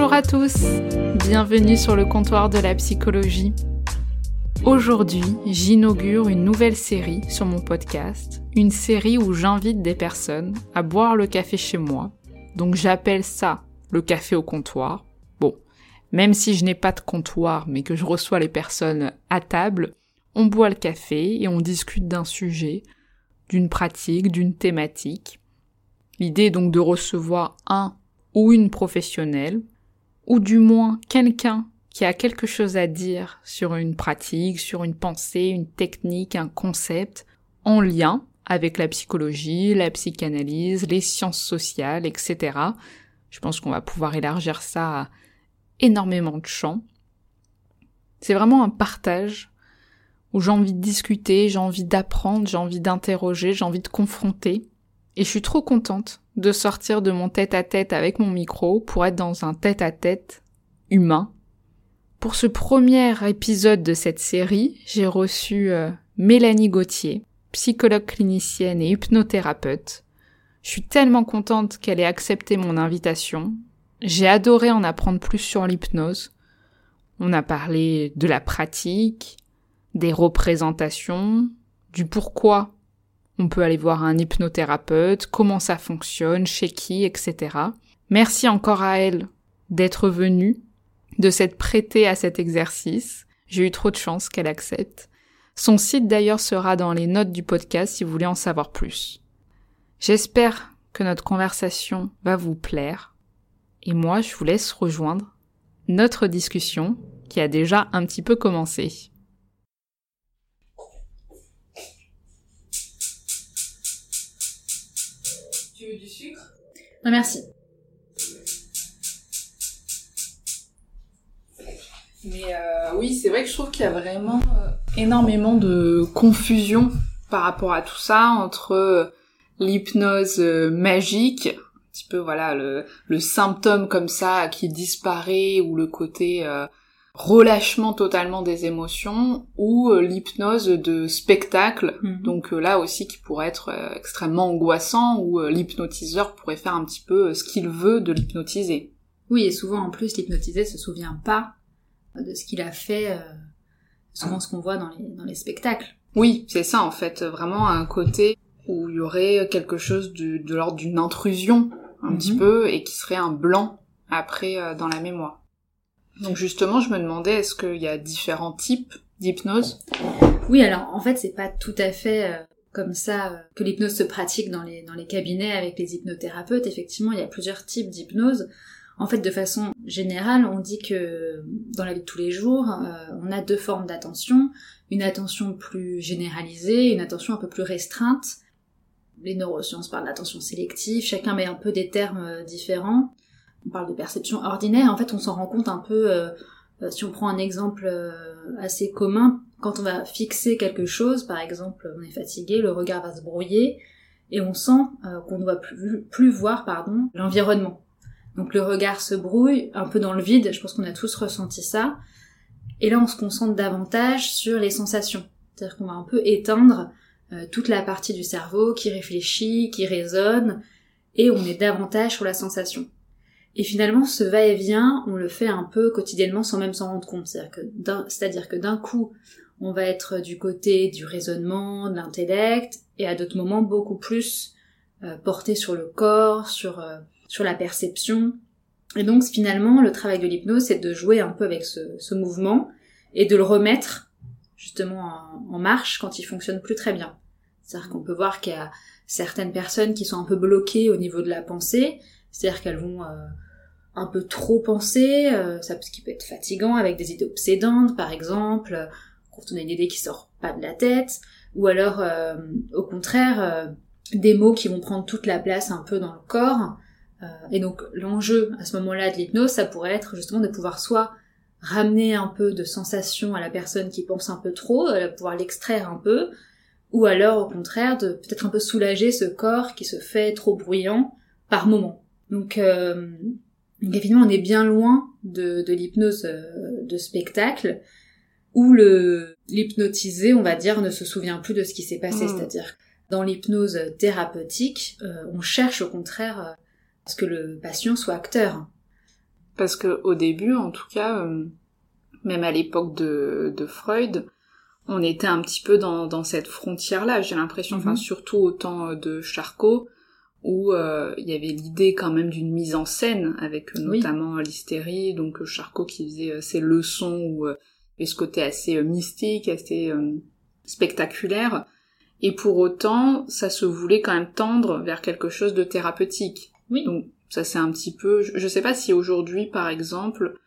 Bonjour à tous, bienvenue sur le comptoir de la psychologie. Aujourd'hui, j'inaugure une nouvelle série sur mon podcast, une série où j'invite des personnes à boire le café chez moi. Donc j'appelle ça le café au comptoir. Bon, même si je n'ai pas de comptoir mais que je reçois les personnes à table, on boit le café et on discute d'un sujet, d'une pratique, d'une thématique. L'idée est donc de recevoir un ou une professionnelle, ou du moins quelqu'un qui a quelque chose à dire sur une pratique, sur une pensée, une technique, un concept, en lien avec la psychologie, la psychanalyse, les sciences sociales, etc. Je pense qu'on va pouvoir élargir ça à énormément de champs. C'est vraiment un partage où j'ai envie de discuter, j'ai envie d'apprendre, j'ai envie d'interroger, j'ai envie de confronter. Et je suis trop contente de sortir de mon tête-à-tête avec mon micro pour être dans un tête-à-tête humain. Pour ce premier épisode de cette série, j'ai reçu euh, Mélanie Gauthier, psychologue clinicienne et hypnothérapeute. Je suis tellement contente qu'elle ait accepté mon invitation. J'ai adoré en apprendre plus sur l'hypnose. On a parlé de la pratique, des représentations, du pourquoi on peut aller voir un hypnothérapeute, comment ça fonctionne, chez qui, etc. Merci encore à elle d'être venue, de s'être prêtée à cet exercice. J'ai eu trop de chance qu'elle accepte. Son site d'ailleurs sera dans les notes du podcast si vous voulez en savoir plus. J'espère que notre conversation va vous plaire. Et moi, je vous laisse rejoindre notre discussion qui a déjà un petit peu commencé. Non, merci. Mais euh, oui, c'est vrai que je trouve qu'il y a vraiment euh, énormément de confusion par rapport à tout ça entre euh, l'hypnose magique, un petit peu voilà le, symptôme comme ça qui disparaît ou le côté relâchement totalement des émotions ou euh, l'hypnose de spectacle, Mhm. donc euh, là aussi qui pourrait être euh, extrêmement angoissant où l'hypnotiseur pourrait faire un petit peu ce qu'il veut de l'hypnotiser. Oui, et souvent en plus, l'hypnotisé se souvient pas de ce qu'il a fait, euh, souvent ce qu'on voit dans les, dans les spectacles. Oui, c'est ça en fait, vraiment un côté où il y aurait quelque chose de, de l'ordre d'une intrusion un Mhm. petit peu et qui serait un blanc après euh, dans la mémoire. Donc justement, je me demandais est-ce qu'il y a différents types d'hypnose? Oui, alors en fait, c'est pas tout à fait euh, comme ça euh, que l'hypnose se pratique dans les, cabinets avec les hypnothérapeutes. Effectivement, il y a plusieurs types d'hypnose. En fait, de façon générale, on dit que dans la vie de tous les jours, euh, on a deux formes d'attention. Une attention plus généralisée, une attention un peu plus restreinte. Les neurosciences parlent d'attention sélective, chacun met un peu des termes différents. On parle de perception ordinaire, en fait on s'en rend compte un peu, euh, euh, si on prend un exemple euh, assez commun, quand on va fixer quelque chose, par exemple on est fatigué, le regard va se brouiller, et on sent euh, qu'on ne va plus, plus voir pardon l'environnement. Donc le regard se brouille un peu dans le vide, je pense qu'on a tous ressenti ça, et là on se concentre davantage sur les sensations. C'est-à-dire qu'on va un peu éteindre euh, toute la partie du cerveau qui réfléchit, qui raisonne, et on est davantage sur la sensation. Et finalement, ce va-et-vient, on le fait un peu quotidiennement sans même s'en rendre compte. C'est-à-dire que d'un, coup, on va être du côté du raisonnement, de l'intellect, et à d'autres moments beaucoup plus euh, porté sur le corps, sur, euh, sur la perception. Et donc finalement, le travail de l'hypnose, c'est de jouer un peu avec ce, ce mouvement et de le remettre justement en, en marche quand il fonctionne plus très bien. C'est-à-dire qu'on peut voir qu'il y a certaines personnes qui sont un peu bloquées au niveau de la pensée, c'est-à-dire qu'elles vont euh, un peu trop penser, euh, ça ce qui peut être fatigant avec des idées obsédantes par exemple, quand on a une idée qui sort pas de la tête, ou alors euh, au contraire euh, des mots qui vont prendre toute la place un peu dans le corps. et donc l'enjeu à ce moment-là de l'hypnose, ça pourrait être justement de pouvoir soit ramener un peu de sensation à la personne qui pense un peu trop, pouvoir l'extraire un peu, ou alors au contraire de peut-être un peu soulager ce corps qui se fait trop bruyant par moment. Donc, euh, évidemment, on est bien loin de, de l'hypnose euh, de spectacle où le l'hypnotisé, on va dire, ne se souvient plus de ce qui s'est passé. Mm. C'est-à-dire, dans l'hypnose thérapeutique, euh, on cherche au contraire à ce que le patient soit acteur. Parce que au début, en tout cas, même à l'époque de, de Freud, on était un petit peu dans, dans cette frontière-là, j'ai l'impression, enfin mm-hmm. surtout au temps de Charcot, où euh, il y avait l'idée quand même d'une mise en scène avec euh, notamment l'hystérie, donc euh, Charcot qui faisait ses leçons ou ce côté assez mystique, assez spectaculaire. Et pour autant, ça se voulait quand même tendre vers quelque chose de thérapeutique. Oui. Donc ça c'est un petit peu, je, sais pas si aujourd'hui par exemple,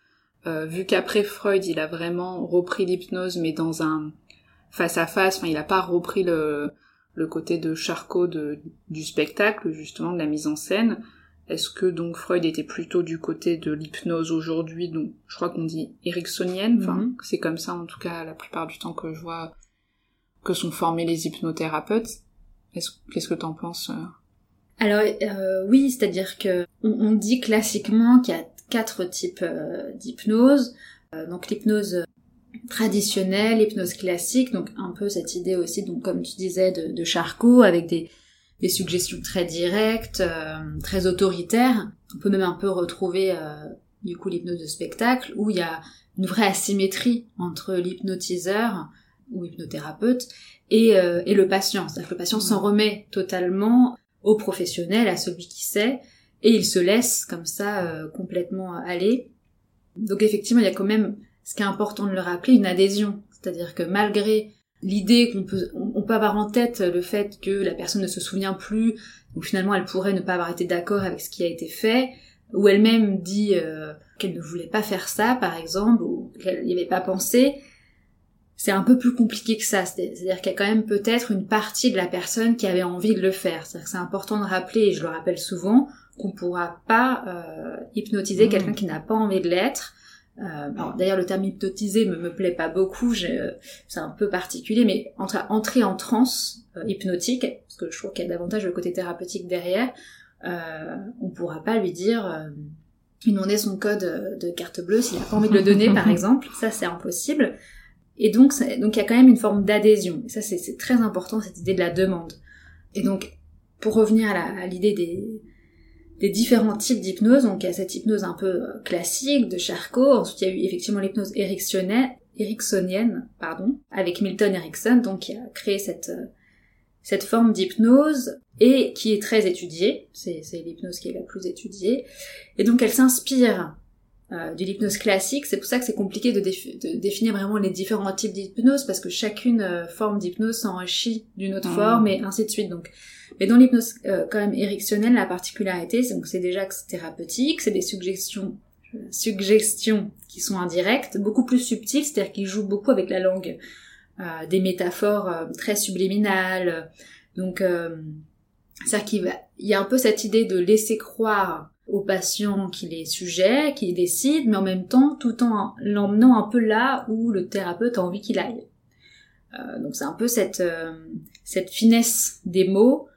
vu qu'après Freud il a vraiment repris l'hypnose mais dans un face à face, enfin il a pas repris le le côté de Charcot de, du spectacle, justement, de la mise en scène. Est-ce que donc Freud était plutôt du côté de l'hypnose aujourd'hui, donc je crois qu'on dit ericksonienne, enfin mhm. c'est comme ça en tout cas la plupart du temps que je vois que sont formés les hypnothérapeutes. Qu'est-ce que t'en penses euh? Alors euh, oui, c'est-à-dire que on, dit classiquement qu'il y a quatre types euh, d'hypnose. donc l'hypnose traditionnelle, hypnose classique, donc un peu cette idée aussi, donc comme tu disais, de, de Charcot, avec des, des suggestions très directes, euh, très autoritaires. On peut même un peu retrouver euh, du coup l'hypnose de spectacle, où il y a une vraie asymétrie entre l'hypnotiseur ou hypnothérapeute et, euh, et le patient. C'est-à-dire que le patient s'en remet totalement au professionnel, à celui qui sait, et il se laisse comme ça complètement aller. Donc effectivement, il y a quand même ce qui est important de le rappeler, une adhésion. C'est-à-dire que malgré l'idée qu'on peut, on peut avoir en tête le fait que la personne ne se souvient plus, ou finalement elle pourrait ne pas avoir été d'accord avec ce qui a été fait, ou elle-même dit euh, qu'elle ne voulait pas faire ça, par exemple, ou qu'elle n'y avait pas pensé, c'est un peu plus compliqué que ça. C'est-à-dire qu'il y a quand même peut-être une partie de la personne qui avait envie de le faire. C'est-à-dire que c'est important de rappeler, et je le rappelle souvent, qu'on ne pourra pas euh, hypnotiser mmh. quelqu'un qui n'a pas envie de l'être, euh, d'ailleurs, le terme hypnotisé me, me plaît pas beaucoup, c'est un peu particulier, mais entre entrer en transe euh, hypnotique, parce que je trouve qu'il y a davantage le côté thérapeutique derrière, euh, on pourra pas lui dire euh, lui demander son code de carte bleue s'il a pas envie de le donner, par exemple. Ça, c'est impossible. Et donc, donc il y a quand même une forme d'adhésion. Ça, c'est très important cette idée de la demande. Et donc, pour revenir à l'idée des des différents types d'hypnose. Donc il y a cette hypnose un peu euh, classique de Charcot. Ensuite il y a eu effectivement l'hypnose ericksonienne, avec Milton Erickson, donc qui a créé cette euh, cette forme d'hypnose et qui est très étudiée. C'est l'hypnose qui est la plus étudiée. Et donc elle s'inspire euh, de l'hypnose classique. C'est pour ça que c'est compliqué de, de, définir vraiment les différents types d'hypnose parce que chacune euh, forme d'hypnose s'enrichit d'une autre mmh. forme et ainsi de suite. Donc mais dans l'hypnose euh, quand même ericksonienne, la particularité, c'est donc c'est déjà que c'est thérapeutique, c'est des suggestions suggestions qui sont indirectes, beaucoup plus subtiles, c'est-à-dire qu'ils jouent beaucoup avec la langue, euh, des métaphores euh, très subliminales. Donc, euh, c'est-à-dire qu'il y a un peu cette idée de laisser croire au patient qu'il est sujet, qu'il décide, mais en même temps, tout en l'emmenant un peu là où le thérapeute a envie qu'il aille. Euh, donc c'est un peu cette, cette finesse des mots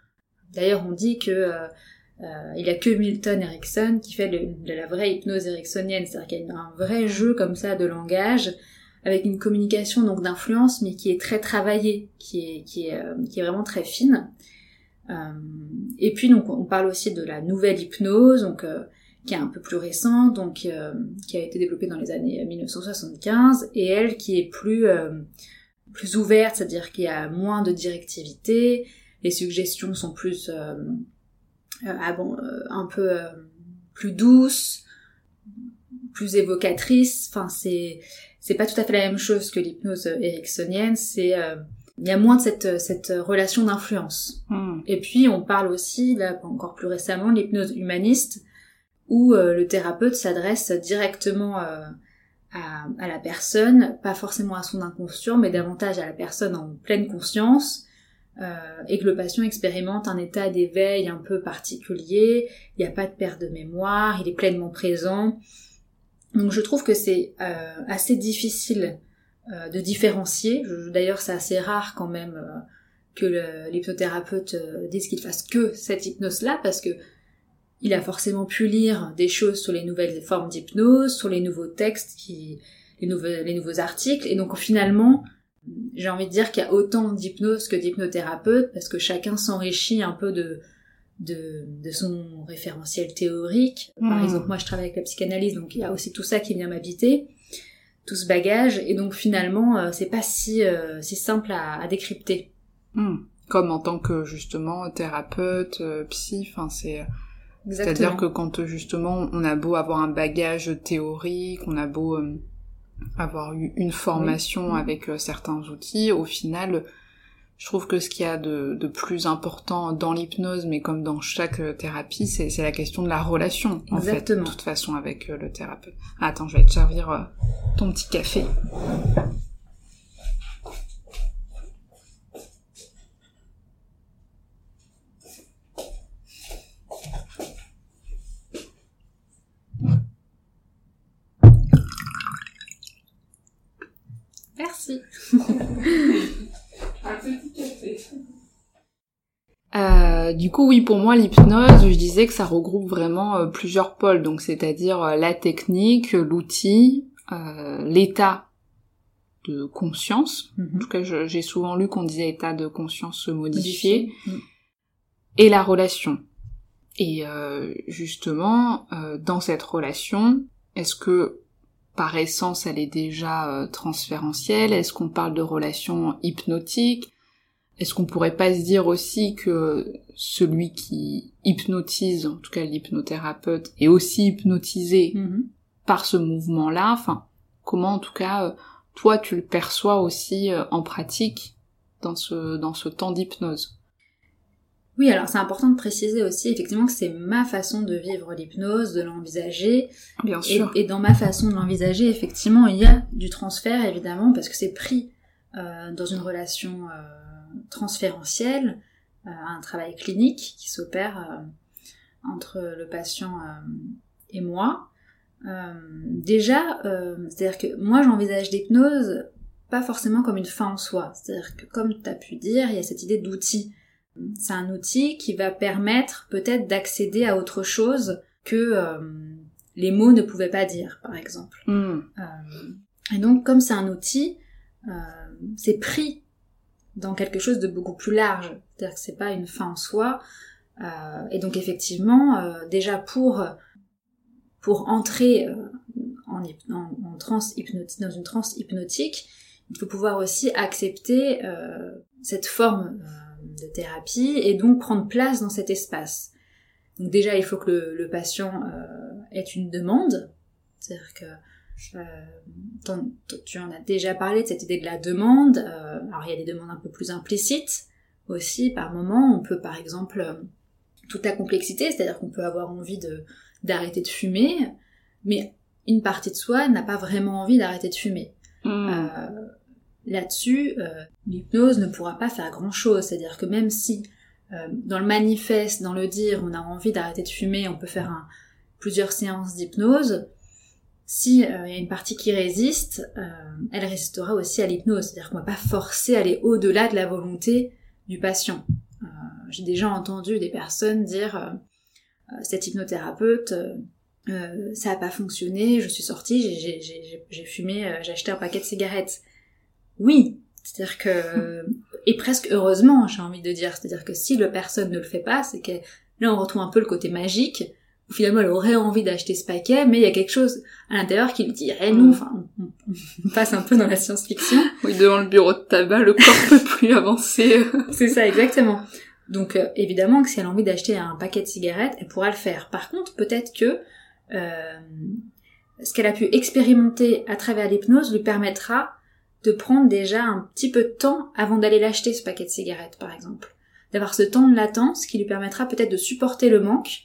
D'ailleurs, on dit que euh, euh, il y a que Milton Erickson qui fait de la vraie hypnose ericksonienne, c'est-à-dire qu'il y a un vrai jeu comme ça de langage avec une communication donc d'influence, mais qui est très travaillée, qui est qui est euh, qui est vraiment très fine. Et puis donc on parle aussi de la nouvelle hypnose, donc qui est un peu plus récente, donc qui a été développée dans les années 1975, et elle qui est plus plus ouverte, c'est-à-dire qu'il y a moins de directivité, les suggestions sont plus euh, euh, ah bon, euh, un peu plus douces, plus évocatrices. Enfin, c'est c'est pas tout à fait la même chose que l'hypnose ericksonienne. C'est il y a moins de cette, cette relation d'influence. Hmm. Et puis on parle aussi, là encore plus récemment, l'hypnose humaniste, où le thérapeute s'adresse directement à, à, la personne, pas forcément à son inconscient, mais davantage à la personne en pleine conscience, euh, et que le patient expérimente un état d'éveil un peu particulier, il n'y a pas de perte de mémoire, il est pleinement présent. Donc je trouve que c'est euh, assez difficile euh, de différencier. D'ailleurs c'est assez rare quand même que l'hypnothérapeute dise qu'il fasse que cette hypnose-là, parce que il a forcément pu lire des choses sur les nouvelles formes d'hypnose, sur les nouveaux textes, qui, les, nouveaux, les nouveaux articles, et donc finalement, j'ai envie de dire qu'il y a autant d'hypnose que d'hypnothérapeute parce que chacun s'enrichit un peu de, de, de, son référentiel théorique. Par hmm. exemple, moi je travaille avec la psychanalyse, donc il y a aussi tout ça qui vient m'habiter, tout ce bagage, et donc finalement euh, c'est pas si, euh, si simple à, à décrypter. Hmm. Comme en tant que justement thérapeute, euh, psy, enfin c'est... C'est-à-dire que quand justement on a beau avoir un bagage théorique, on a beau avoir eu une formation avec euh, certains outils, au final, je trouve que ce qu'il y a de, de plus important dans l'hypnose, mais comme dans chaque euh, thérapie, c'est la question de la relation, en fait, de toute façon, avec euh, le thérapeute. attends, je vais te servir ton petit café. Merci. Un petit café. Euh, du coup, oui, pour moi, l'hypnose, je disais que ça regroupe vraiment euh, plusieurs pôles, donc c'est-à-dire euh, la technique, l'outil, l'état de conscience. Mhm. En tout cas, j'ai souvent lu qu'on disait état de conscience modifié, et la relation. Et justement, dans cette relation, est-ce que par essence elle est déjà euh, transférentielle. Est-ce qu'on parle de relations hypnotiques? Est-ce qu'on pourrait pas se dire aussi que celui qui hypnotise, en tout cas l'hypnothérapeute, est aussi hypnotisé mm-hmm. par ce mouvement-là? Enfin, comment en tout cas euh, toi tu le perçois aussi euh, en pratique dans ce dans ce temps d'hypnose? Oui, alors c'est important de préciser aussi effectivement que c'est ma façon de vivre l'hypnose, de l'envisager. Bien sûr. Et, dans ma façon de l'envisager, effectivement, il y a du transfert évidemment parce que c'est pris euh, dans une relation euh, transférentielle, euh, un travail clinique qui s'opère euh, entre le patient euh, et moi. déjà, c'est-à-dire que moi j'envisage l'hypnose pas forcément comme une fin en soi. C'est-à-dire que comme tu as pu dire, il y a cette idée d'outil c'est un outil qui va permettre peut-être d'accéder à autre chose que euh, les mots ne pouvaient pas dire, par exemple. Hmm. Euh, et donc, comme c'est un outil, euh, c'est pris dans quelque chose de beaucoup plus large. C'est-à-dire que c'est pas une fin en soi. et donc, effectivement, déjà pour pour entrer en, en, trans hypnotique, dans une transe hypnotique, il faut pouvoir aussi accepter cette forme de thérapie et donc prendre place dans cet espace. Donc déjà, il faut que le, patient euh, ait une demande, c'est-à-dire que euh, tu en as déjà parlé de cette idée de la demande. Euh, alors il y a des demandes un peu plus implicites aussi par moment. On peut par exemple euh, toute la complexité, c'est-à-dire qu'on peut avoir envie de d'arrêter de fumer, mais une partie de soi n'a pas vraiment envie d'arrêter de fumer. Mmh. Là-dessus, euh, l'hypnose ne pourra pas faire grand-chose. C'est-à-dire que même si euh, dans le manifeste, dans le dire, on a envie d'arrêter de fumer, on peut faire plusieurs séances d'hypnose. Si euh, il y a une partie qui résiste, elle résistera aussi à l'hypnose. C'est-à-dire qu'on va pas forcer à aller au-delà de la volonté du patient. J'ai déjà entendu des personnes dire cette hypnothérapeute, ça a pas fonctionné, je suis sortie, j'ai fumé, j'ai acheté un paquet de cigarettes. Oui, c'est-à-dire que et presque heureusement, j'ai envie de dire, c'est-à-dire que si le personne ne le fait pas, c'est que là on retrouve un peu le côté magique où finalement elle aurait envie d'acheter ce paquet, mais il y a quelque chose à l'intérieur qui lui dirait non. Enfin, on, passe un peu dans la science-fiction. Oui, devant le bureau de tabac, le corps peut plus avancer. c'est ça, exactement. Donc euh, évidemment que si elle a envie d'acheter un paquet de cigarettes, elle pourra le faire. Par contre, peut-être que euh, ce qu'elle a pu expérimenter à travers l'hypnose lui permettra de prendre déjà un petit peu de temps avant d'aller l'acheter ce paquet de cigarettes par exemple. D'avoir ce temps de latence qui lui permettra peut-être de supporter le manque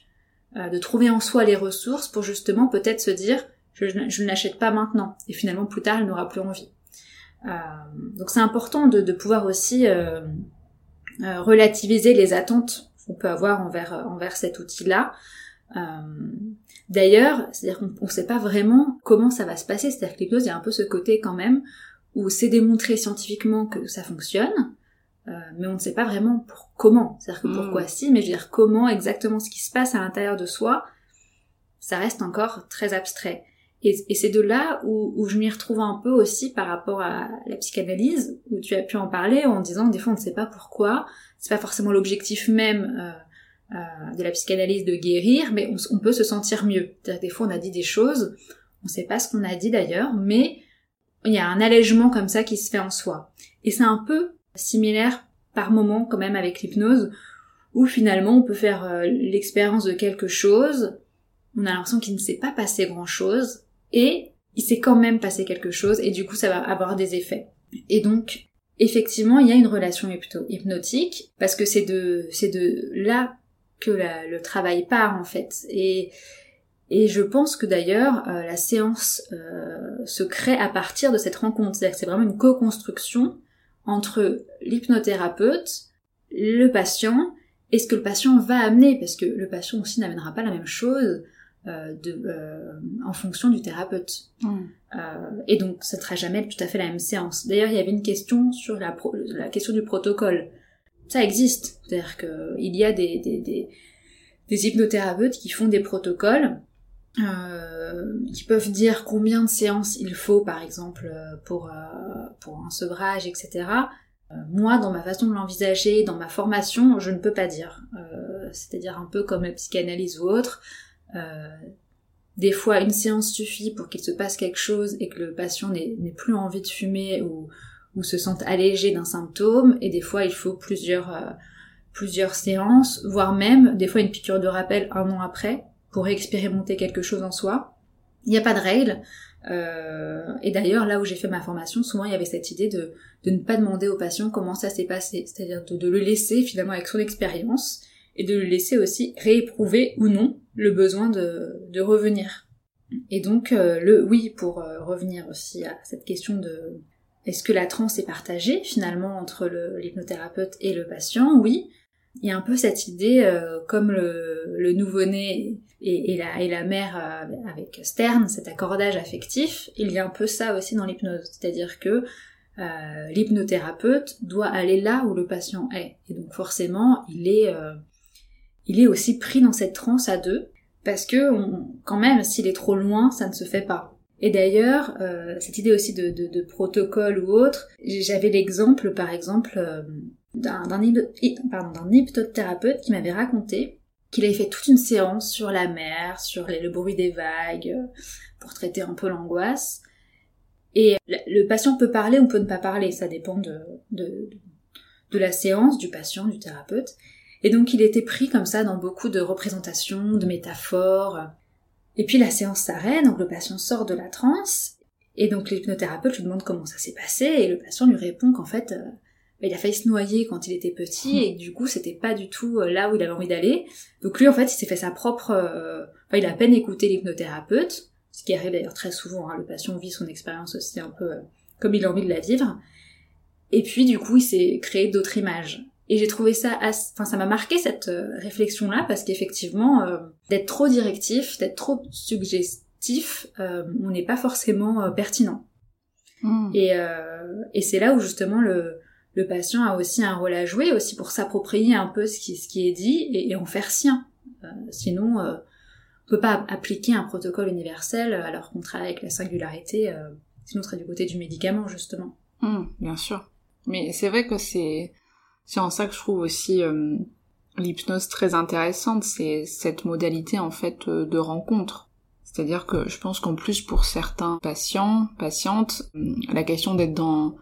de trouver en soi les ressources pour justement peut-être se dire je, ne l'achète pas maintenant et finalement plus tard elle n'aura plus envie. donc c'est important de, pouvoir aussi relativiser les attentes qu'on peut avoir envers, envers cet outil-là. D'ailleurs, c'est-à-dire qu'on ne sait pas vraiment comment ça va se passer, c'est-à-dire que l'hypnose, il y a un peu ce côté quand même où c'est démontré scientifiquement que ça fonctionne, euh, mais on ne sait pas vraiment pour comment. C'est-à-dire que hmm. pourquoi si, mais je veux dire comment exactement ce qui se passe à l'intérieur de soi, ça reste encore très abstrait. Et, c'est de là où, je m'y retrouve un peu aussi par rapport à la psychanalyse, où tu as pu en parler en disant des fois on ne sait pas pourquoi, c'est pas forcément l'objectif même euh, euh, de la psychanalyse de guérir, mais on, on peut se sentir mieux. Des fois on a dit des choses, on ne sait pas ce qu'on a dit d'ailleurs, mais il y a un allègement comme ça qui se fait en soi. Et c'est un peu similaire par moment quand même avec l'hypnose, où finalement on peut faire euh, l'expérience de quelque chose, on a l'impression qu'il ne s'est pas passé grand chose, et il s'est quand même passé quelque chose, et du coup ça va avoir des effets. Et donc, effectivement, il y a une relation hypnotique, parce que c'est de, c'est de là que le travail part en fait. Et et je pense que d'ailleurs, euh, la séance euh, se crée à partir de cette rencontre. C'est-à-dire que c'est vraiment une co-construction entre l'hypnothérapeute, le patient, et ce que le patient va amener, parce que le patient aussi n'amènera pas la même chose euh, de, en fonction du thérapeute. Mmh. et donc, ça ne sera jamais tout à fait la même séance. D'ailleurs, il y avait une question sur la, la question du protocole. Ça existe. C'est-à-dire qu'il y a des, des, des, des hypnothérapeutes qui font des protocoles euh, qui peuvent dire combien de séances il faut, par exemple, euh, pour, euh, pour un sevrage, etc. moi, dans ma façon de l'envisager, dans ma formation, je ne peux pas dire. C'est-à-dire un peu comme la psychanalyse ou autre. des fois, une séance suffit pour qu'il se passe quelque chose et que le patient n'ait plus envie de fumer ou, ou se sente allégé d'un symptôme. Et des fois, il faut plusieurs, plusieurs séances, voire même des fois une piqûre de rappel un an après pour expérimenter quelque chose en soi. Il n'y a pas de règles. Euh, et d'ailleurs, là où j'ai fait ma formation, souvent il y avait cette idée de, ne pas demander au patient comment ça s'est passé, c'est-à-dire de, le laisser finalement avec son expérience et de le laisser aussi rééprouver ou non le besoin de, de revenir. Et donc, euh, le oui, pour euh, revenir aussi à cette question de est-ce que la transe est partagée finalement entre l'hypnothérapeute et le patient? Oui. Il y a un peu cette idée, comme le, nouveau-né et, la, mère euh, avec Stern, cet accordage affectif, il y a un peu ça aussi dans l'hypnose. C'est-à-dire que euh, l'hypnothérapeute doit aller là où le patient est. Et donc forcément, il est, euh, il est aussi pris dans cette transe à deux, parce que quand même, s'il est trop loin, ça ne se fait pas. Et d'ailleurs, cette idée aussi de, protocole ou autre, j'avais l'exemple, par exemple, d'un hypnothérapeute qui m'avait raconté qu'il avait fait toute une séance sur la mer, sur le bruit des vagues, euh, pour traiter un peu l'angoisse. Et le patient peut parler ou peut ne pas parler, ça dépend de, de, de la séance, du patient, du thérapeute. Et donc il était pris comme ça dans beaucoup de représentations, de métaphores. Et puis la séance s'arrête, donc le patient sort de la transe, et donc l'hypnothérapeute lui demande comment ça s'est passé, et le patient lui répond qu'en fait, euh, il a failli se noyer quand il était petit et du coup c'était pas du tout euh, là où il avait envie d'aller. Donc lui en fait il s'est fait sa propre, euh, enfin il a à peine écouté l'hypnothérapeute, ce qui arrive d'ailleurs très souvent. Hein. le patient vit son expérience aussi un peu euh, comme il a envie de la vivre. Et puis du coup il s'est créé d'autres images. Et j'ai trouvé ça, enfin ça m'a marqué cette réflexion là parce qu'effectivement d'être trop directif, d'être trop suggestif, on n'est pas forcément pertinent. Hmm. Et, et c'est là où justement le le patient a aussi un rôle à jouer, aussi pour s'approprier un peu ce qui, est dit et, en faire sien. Euh, sinon, euh, on peut pas appliquer un protocole universel alors qu'on travaille avec la singularité, euh, sinon on serait du côté du médicament, justement. Hum, bien sûr. Mais c'est vrai que c'est c'est en ça que je trouve aussi euh, l'hypnose très intéressante, c'est cette modalité en fait de rencontre. C'est-à-dire que je pense qu'en plus pour certains patients, patientes, la question d'être dans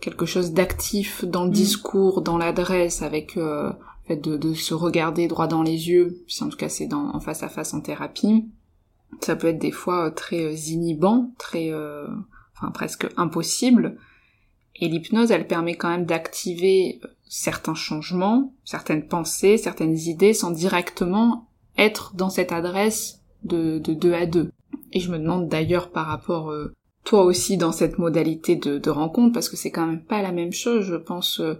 quelque chose d'actif dans le mm. discours, dans l'adresse, avec euh, fait de, de, se regarder droit dans les yeux, si en tout cas c'est dans en face à face en thérapie. Ça peut être des fois euh, très euh, inhibant, très, euh, enfin presque impossible. Et l'hypnose, elle permet quand même d'activer certains changements, certaines pensées, certaines idées, sans directement être dans cette adresse de, de deux à deux. Et je me demande d'ailleurs par rapport euh, toi aussi dans cette modalité de, rencontre, parce que c'est quand même pas la même chose, je pense, euh,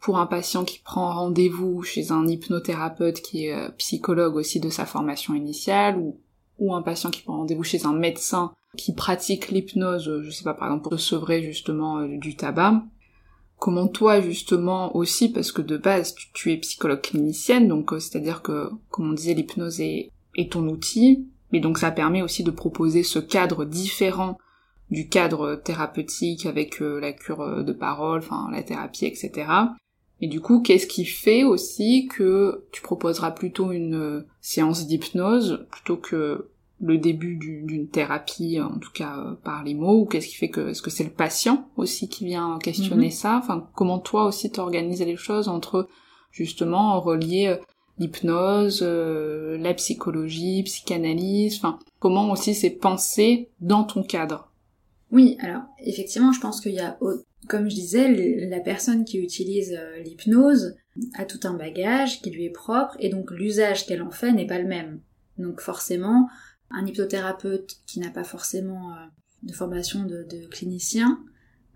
pour un patient qui prend rendez-vous chez un hypnothérapeute qui est euh, psychologue aussi de sa formation initiale, ou, ou un patient qui prend rendez-vous chez un médecin qui pratique l'hypnose, je sais pas, par exemple pour se sevrer justement du tabac. Comment toi justement aussi, parce que de base tu, es psychologue clinicienne, donc c'est-à-dire que, comme on disait, l'hypnose est ton outil, mais donc ça permet aussi de proposer ce cadre différent du cadre thérapeutique avec euh, la cure euh, de parole, enfin la thérapie, etc. Et du coup, qu'est-ce qui fait aussi que tu proposeras plutôt une euh, séance d'hypnose plutôt que le début d'une thérapie, en tout cas par les mots, ou qu'est-ce qui fait que est-ce que c'est le patient aussi qui vient questionner mhm. ça? Enfin, comment toi aussi t'organises les choses entre justement relier l'hypnose, la psychologie, psychanalyse, enfin comment aussi c'est pensé dans ton cadre? Oui, alors effectivement, je pense qu'il y a, comme je disais, la personne qui utilise euh, l'hypnose a tout un bagage qui lui est propre et donc l'usage qu'elle en fait n'est pas le même. Donc forcément, un hypnothérapeute qui n'a pas forcément euh, de formation de, clinicien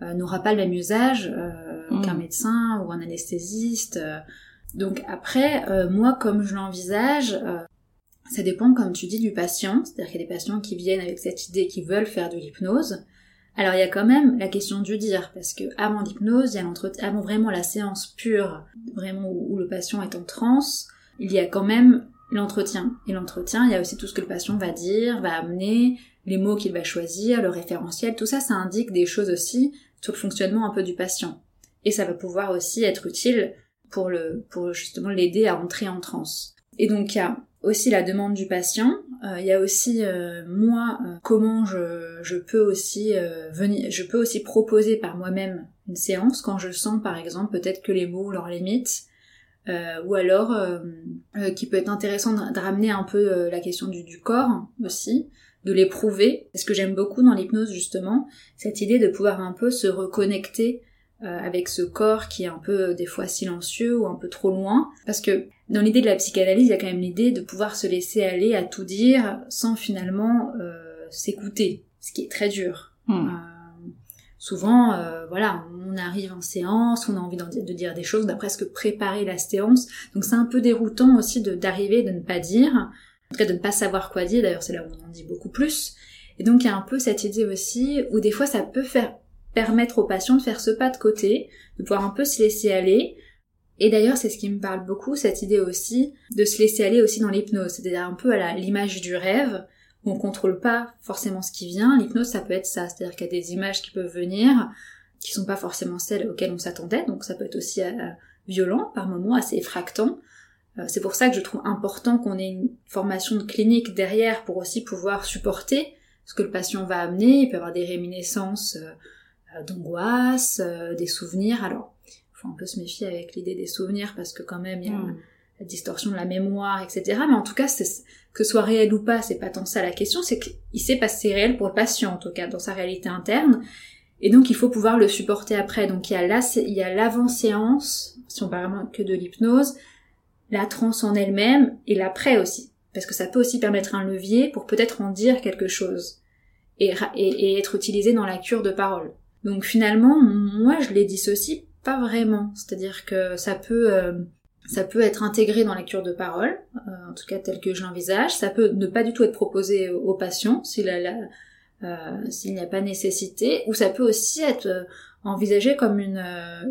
euh, n'aura pas le même usage mmh. qu'un médecin ou un anesthésiste. Donc après, moi comme je l'envisage, ça dépend, comme tu dis, du patient. C'est-à-dire qu'il y a des patients qui viennent avec cette idée, qui veulent faire de l'hypnose. Alors il y a quand même la question du dire, parce que avant l'hypnose, il y a avant vraiment la séance pure, vraiment où, le patient est en transe, il y a quand même l'entretien. Et l'entretien, il y a aussi tout ce que le patient va dire, va amener, les mots qu'il va choisir, le référentiel, tout ça, ça indique des choses aussi sur le fonctionnement un peu du patient. Et ça va pouvoir aussi être utile pour le, pour justement l'aider à entrer en transe. Et donc il y a aussi la demande du patient. Euh, il y a aussi euh, moi euh, comment je, peux aussi venir, je peux aussi proposer par moi-même une séance quand je sens par exemple peut-être que les mots leur limitent. ou alors qui peut être intéressant de, ramener un peu la question du, du corps aussi, de l'éprouver. Ce que j'aime beaucoup dans l'hypnose justement, cette idée de pouvoir un peu se reconnecter avec ce corps qui est un peu des fois silencieux ou un peu trop loin, parce que dans l'idée de la psychanalyse, il y a quand même l'idée de pouvoir se laisser aller à tout dire sans finalement euh, s'écouter, ce qui est très dur. Hmm. Euh, souvent, euh, voilà, on arrive en séance, on a envie de dire des choses, on a presque préparé la séance, donc c'est un peu déroutant aussi d'arriver, de, ne pas dire, en tout cas de ne pas savoir quoi dire, d'ailleurs c'est là où on en dit beaucoup plus. Et donc il y a un peu cette idée aussi où des fois ça peut faire permettre aux patients de faire ce pas de côté, de pouvoir un peu se laisser aller, et d'ailleurs, c'est ce qui me parle beaucoup, cette idée aussi de se laisser aller aussi dans l'hypnose, c'est-à-dire un peu à l'image du rêve, où on contrôle pas forcément ce qui vient. L'hypnose, ça peut être ça, c'est-à-dire qu'il y a des images qui peuvent venir, qui sont pas forcément celles auxquelles on s'attendait, donc ça peut être aussi euh, violent par moments, assez effractant. Euh, c'est pour ça que je trouve important qu'on ait une formation de clinique derrière pour aussi pouvoir supporter ce que le patient va amener. Il peut avoir des réminiscences euh, d'angoisse, des souvenirs. Alors, faut un peu se méfier avec l'idée des souvenirs parce que quand même il y a hmm. la distorsion de la mémoire, etc. Mais en tout cas, que ce soit réel ou pas, c'est pas tant ça la question, c'est qu'il s'est passé réel pour le patient en tout cas dans sa réalité interne. Et donc il faut pouvoir le supporter après. Donc il y a l'avant-séance, si on parle que de l'hypnose, la transe en elle-même et l'après aussi. Parce que ça peut aussi permettre un levier pour peut-être en dire quelque chose et, et, et être utilisé dans la cure de parole. Donc finalement, moi je les dissocie pas vraiment. C'est-à-dire que ça peut, euh, ça peut être intégré dans la cure de parole, euh, en tout cas tel que je l'envisage. Ça peut ne pas du tout être proposé au patient s'il euh, n'y a pas nécessité, ou ça peut aussi être envisagé comme une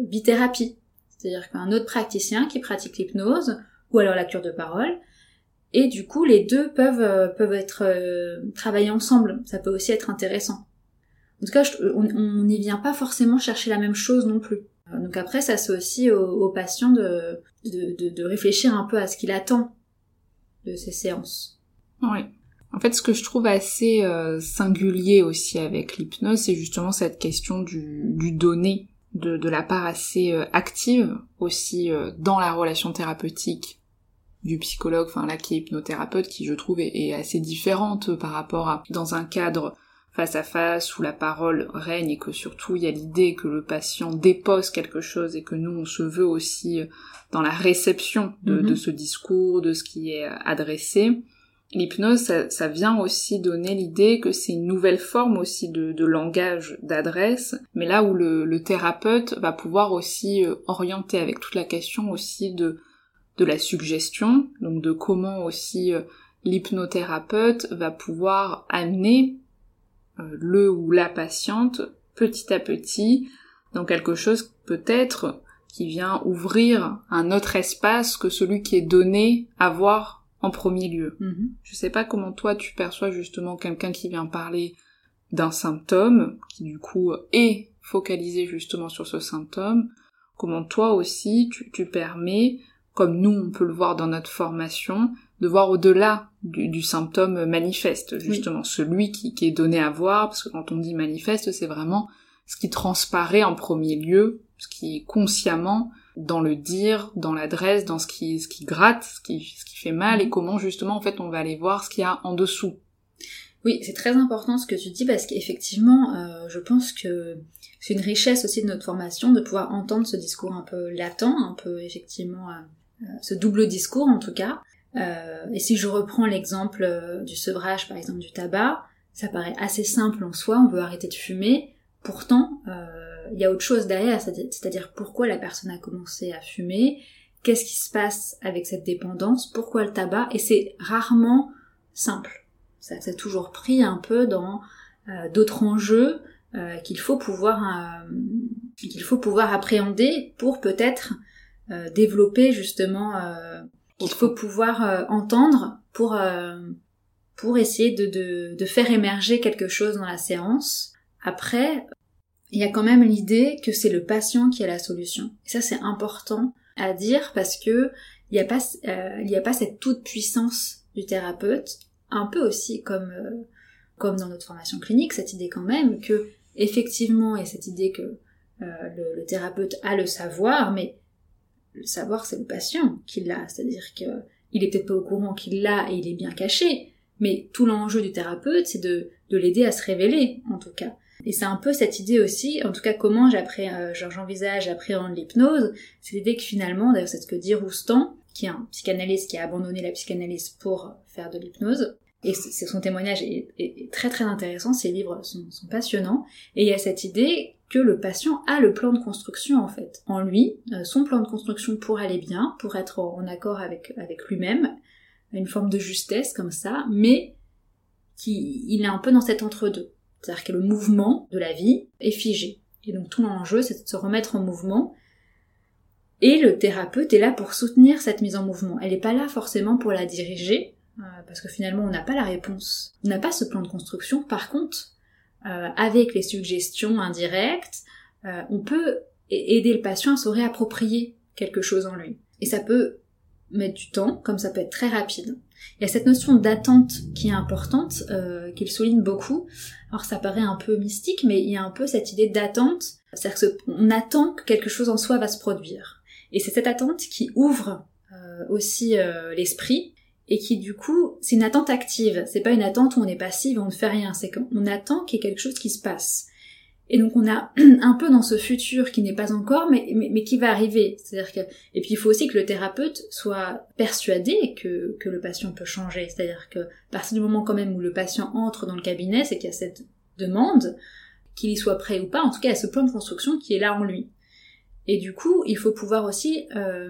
bithérapie. C'est-à-dire qu'un autre praticien qui pratique l'hypnose, ou alors la cure de parole, et du coup les deux peuvent, peuvent être travaillés ensemble. Ça peut aussi être intéressant. En tout cas, on n'y vient pas forcément chercher la même chose non plus. Donc après, ça c'est aussi au, patient de, de, de, réfléchir un peu à ce qu'il attend de ces séances. Oui. En fait, ce que je trouve assez euh, singulier aussi avec l'hypnose, c'est justement cette question du, du donné, de, de la part assez euh, active aussi euh, dans la relation thérapeutique du psychologue, enfin là qui est hypnothérapeute, qui je trouve est, est assez différente par rapport à dans un cadre face à face où la parole règne et que surtout il y a l'idée que le patient dépose quelque chose et que nous on se veut aussi dans la réception de, de ce discours, de ce qui est adressé. L'hypnose, ça, ça, vient aussi donner l'idée que c'est une nouvelle forme aussi de, de langage d'adresse, mais là où le, le, thérapeute va pouvoir aussi euh, orienter avec toute la question aussi de, de la suggestion, donc de comment aussi euh, l'hypnothérapeute va pouvoir amener euh, le ou la patiente petit à petit dans quelque chose peut-être qui vient ouvrir un autre espace que celui qui est donné à voir en premier lieu. Mhm. Je sais pas comment toi tu perçois justement quelqu'un qui vient parler d'un symptôme, qui du coup est focalisé justement sur ce symptôme, comment toi aussi tu, tu permets, comme nous on peut le voir dans notre formation, de voir au-delà du, symptôme manifeste, justement, celui qui, qui, est donné à voir, parce que quand on dit manifeste, c'est vraiment ce qui transparaît en premier lieu, ce qui est consciemment dans le dire, dans l'adresse, dans ce qui, ce qui gratte, ce qui, ce qui fait mal, et mhm. comment justement en fait on va aller voir ce qu'il y a en dessous. Oui, c'est très important ce que tu dis parce qu'effectivement, euh, je pense que c'est une richesse aussi de notre formation de pouvoir entendre ce discours un peu latent, un peu effectivement euh, euh, ce double discours en tout cas. Et si je reprends l'exemple du sevrage par exemple du tabac, ça paraît assez simple en soi, on veut arrêter de fumer, pourtant il y a autre chose derrière, c'est-à-dire pourquoi la personne a commencé à fumer, qu'est-ce qui se passe avec cette dépendance, pourquoi le tabac, et c'est rarement simple. Ça s'est toujours pris un peu dans euh, d'autres enjeux euh, qu'il faut pouvoir euh, qu'il faut pouvoir appréhender pour peut-être développer justement qu'il faut pouvoir entendre pour pour essayer de, de, de faire émerger quelque chose dans la séance. Après, il y a quand même l'idée que c'est le patient qui a la solution. Et ça, c'est important à dire parce que il n'y a pas, euh, il y a pas cette toute puissance du thérapeute, un peu aussi comme, euh, comme dans notre formation clinique, cette idée quand même que effectivement, il y a cette idée que euh, le, le, thérapeute a le savoir, mais le savoir c'est le patient qui l'a, c'est-à-dire que il peut-être pas au courant qu'il l'a et il est bien caché, mais tout l'enjeu du thérapeute c'est de, de l'aider à se révéler en tout cas. Et c'est un peu cette idée aussi, en tout cas comment euh, j'envisage, j'appréhende l'hypnose, c'est l'idée que finalement, d'ailleurs c'est ce que dit Roustan, qui est un psychanalyste qui a abandonné la psychanalyse pour faire de l'hypnose, et son témoignage est, très très intéressant, ses livres sont, passionnants, et il y a cette idée que le patient a le plan de construction en fait, en lui, euh, son plan de construction pour aller bien, pour être en accord avec, avec lui-même, une forme de justesse comme ça, mais qui, il est un peu dans cet entre-deux. C'est-à-dire que le mouvement de la vie est figé. Et donc tout l'enjeu, c'est de se remettre en mouvement. Et le thérapeute est là pour soutenir cette mise en mouvement. Elle n'est pas là forcément pour la diriger, euh, parce que finalement on n'a pas la réponse. On n'a pas ce plan de construction. Par contre, euh, avec les suggestions indirectes, euh, on peut aider le patient à se réapproprier quelque chose en lui. Et ça peut mettre du temps, comme ça peut être très rapide. Il y a cette notion d'attente qui est importante, euh, qu'il souligne beaucoup. Alors ça paraît un peu mystique, mais il y a un peu cette idée d'attente, c'est-à-dire qu'on attend que quelque chose en soi va se produire. Et c'est cette attente qui ouvre euh, aussi euh, l'esprit et qui du coup, c'est une attente active. C'est pas une attente où on est passif, on ne fait rien. C'est qu'on attend qu'il y ait quelque chose qui se passe. Et donc on a un peu dans ce futur qui n'est pas encore, mais, mais, qui va arriver. C'est-à-dire que et puis il faut aussi que le thérapeute soit persuadé que, que le patient peut changer. C'est-à-dire que à partir du moment quand même où le patient entre dans le cabinet, c'est qu'il y a cette demande, qu'il y soit prêt ou pas, en tout cas il y a ce plan de construction qui est là en lui. Et du coup, il faut pouvoir aussi euh,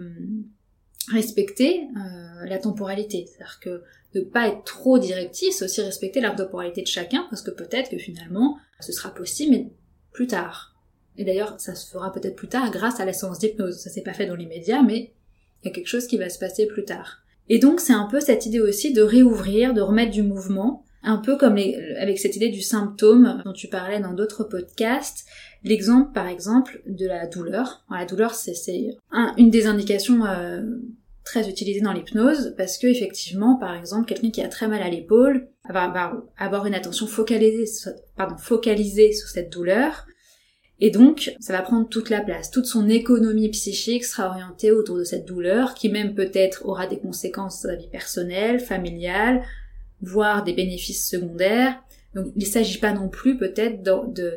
respecter euh, la temporalité. C'est-à-dire que de pas être trop directif, c'est aussi respecter la temporalité de chacun, parce que peut-être que finalement, ce sera possible, mais plus tard. Et d'ailleurs, ça se fera peut-être plus tard grâce à la séance d'hypnose. Ça s'est pas fait dans l'immédiat, mais il y a quelque chose qui va se passer plus tard. Et donc, c'est un peu cette idée aussi de réouvrir, de remettre du mouvement, un peu comme avec cette idée du symptôme dont tu parlais dans d'autres podcasts. L'exemple, par exemple, de la douleur. la douleur, c'est une des indications euh, très utilisées dans l'hypnose parce que effectivement, par exemple, quelqu'un qui a très mal à l'épaule va, avoir une attention focalisée, pardon, focalisée sur cette douleur et donc, ça va prendre toute la place. Toute son économie psychique sera orientée autour de cette douleur, qui même peut-être aura des conséquences sur sa vie personnelle, familiale, voire des bénéfices secondaires. Donc il ne s'agit pas non plus peut-être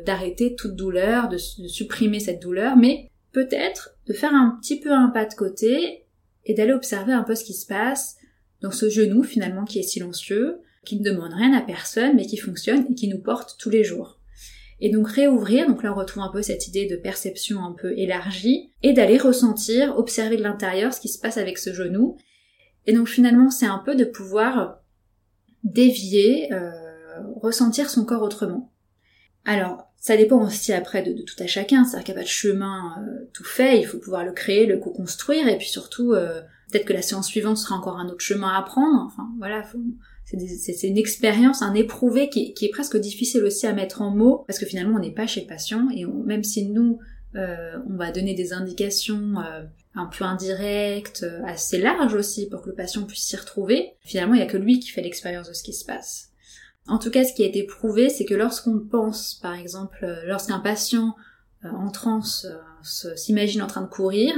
d'arrêter toute douleur, de, supprimer cette douleur, mais peut-être de faire un petit peu un pas de côté et d'aller observer un peu ce qui se passe dans ce genou finalement qui est silencieux, qui ne demande rien à personne mais qui fonctionne et qui nous porte tous les jours. Et donc réouvrir, donc là on retrouve un peu cette idée de perception un peu élargie, et d'aller ressentir, observer de l'intérieur ce qui se passe avec ce genou. Et donc finalement c'est un peu de pouvoir dévier, euh, ressentir son corps autrement. Alors, ça dépend aussi après de, tout à chacun, c'est-à-dire qu'il n'y a pas de chemin euh, tout fait, il faut pouvoir le créer, le co-construire, et puis surtout, euh, peut-être que la séance suivante sera encore un autre chemin à prendre, enfin voilà, c'est une expérience, un éprouvé qui, est presque difficile aussi à mettre en mots, parce que finalement on n'est pas chez le patient, et même si nous, euh, on va donner des indications un peu indirectes, assez larges aussi, pour que le patient puisse s'y retrouver, finalement il n'y a que lui qui fait l'expérience de ce qui se passe. En tout cas, ce qui a été prouvé, c'est que lorsqu'on pense, par exemple, lorsqu'un patient en transe s'imagine en train de courir,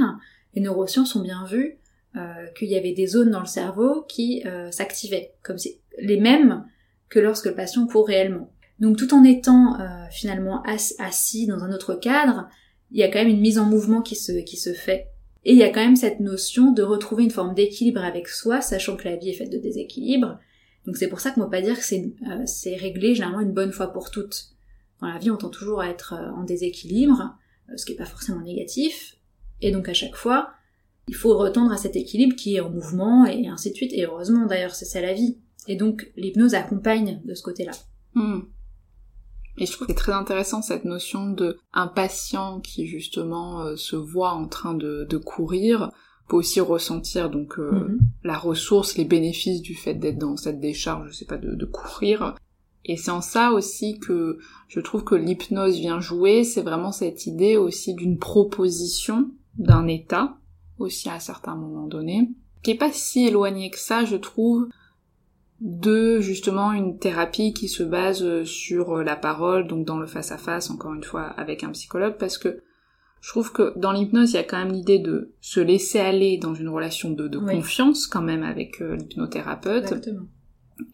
les neurosciences ont bien vu euh, qu'il y avait des zones dans le cerveau qui euh, s'activaient, comme si, les mêmes que lorsque le patient court réellement. Donc tout en étant euh, finalement assis dans un autre cadre, il y a quand même une mise en mouvement qui se, qui se fait. Et il y a quand même cette notion de retrouver une forme d'équilibre avec soi, sachant que la vie est faite de déséquilibre. Donc c'est pour ça qu'on ne peut pas dire que c'est réglé généralement une bonne fois pour toutes. Dans la vie, on tend toujours à être en déséquilibre, ce qui n'est pas forcément négatif. Et donc à chaque fois, il faut retendre à cet équilibre qui est en mouvement et ainsi de suite. Et heureusement d'ailleurs, c'est ça la vie. Et donc l'hypnose accompagne de ce côté-là. Hmm. Et je trouve que c'est très intéressant cette notion de un patient qui justement euh, se voit en train de, courir peut aussi ressentir donc euh, mhm. la ressource, les bénéfices du fait d'être dans cette décharge, je sais pas, de, de courir. Et c'est en ça aussi que je trouve que l'hypnose vient jouer, c'est vraiment cette idée aussi d'une proposition d'un état aussi à certains moments donnés, qui est pas si éloigné que ça, je trouve, de justement une thérapie qui se base sur la parole, donc dans le face-à-face, encore une fois, avec un psychologue, parce que je trouve que dans l'hypnose, il y a quand même l'idée de se laisser aller dans une relation de, confiance quand même avec euh, l'hypnothérapeute. Exactement.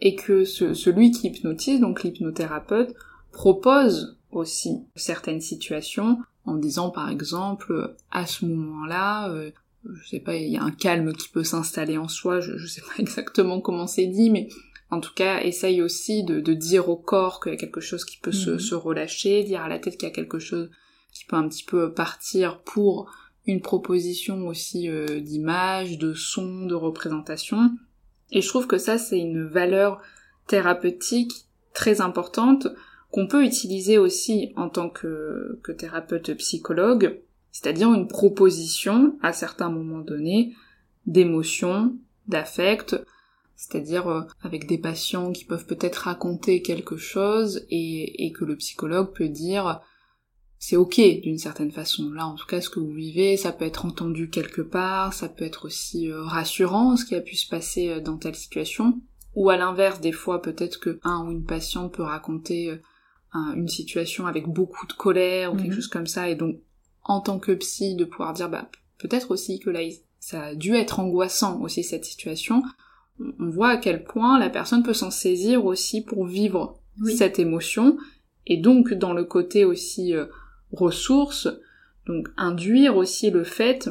Et que celui qui hypnotise, donc l'hypnothérapeute, propose aussi certaines situations en disant par exemple à ce moment-là euh, je sais pas, il y a un calme qui peut s'installer en soi, je, je sais pas exactement comment c'est dit, mais en tout cas, essaye aussi de, de dire au corps qu'il y a quelque chose qui peut se, mhm. se, relâcher, dire à la tête qu'il y a quelque chose qui peut un petit peu partir pour une proposition aussi euh, d'image, de son, de représentation. Et je trouve que ça, c'est une valeur thérapeutique très importante qu'on peut utiliser aussi en tant que, que thérapeute psychologue c'est-à-dire une proposition à certains moments donnés d'émotions, d'affects, c'est-à-dire euh, avec des patients qui peuvent peut-être raconter quelque chose et, et que le psychologue peut dire c'est ok d'une certaine façon. Là, en tout cas, ce que vous vivez, ça peut être entendu quelque part, ça peut être aussi euh, rassurant ce qui a pu se passer euh, dans telle situation. Ou à l'inverse, des fois, peut-être que un ou une patiente peut raconter une situation avec beaucoup de colère ou quelque mhm. chose comme ça, et donc en tant que psy de pouvoir dire bah peut-être aussi que là ça a dû être angoissant aussi cette situation, on voit à quel point la personne peut s'en saisir aussi pour vivre cette émotion et donc dans le côté aussi euh, ressources, donc induire aussi le fait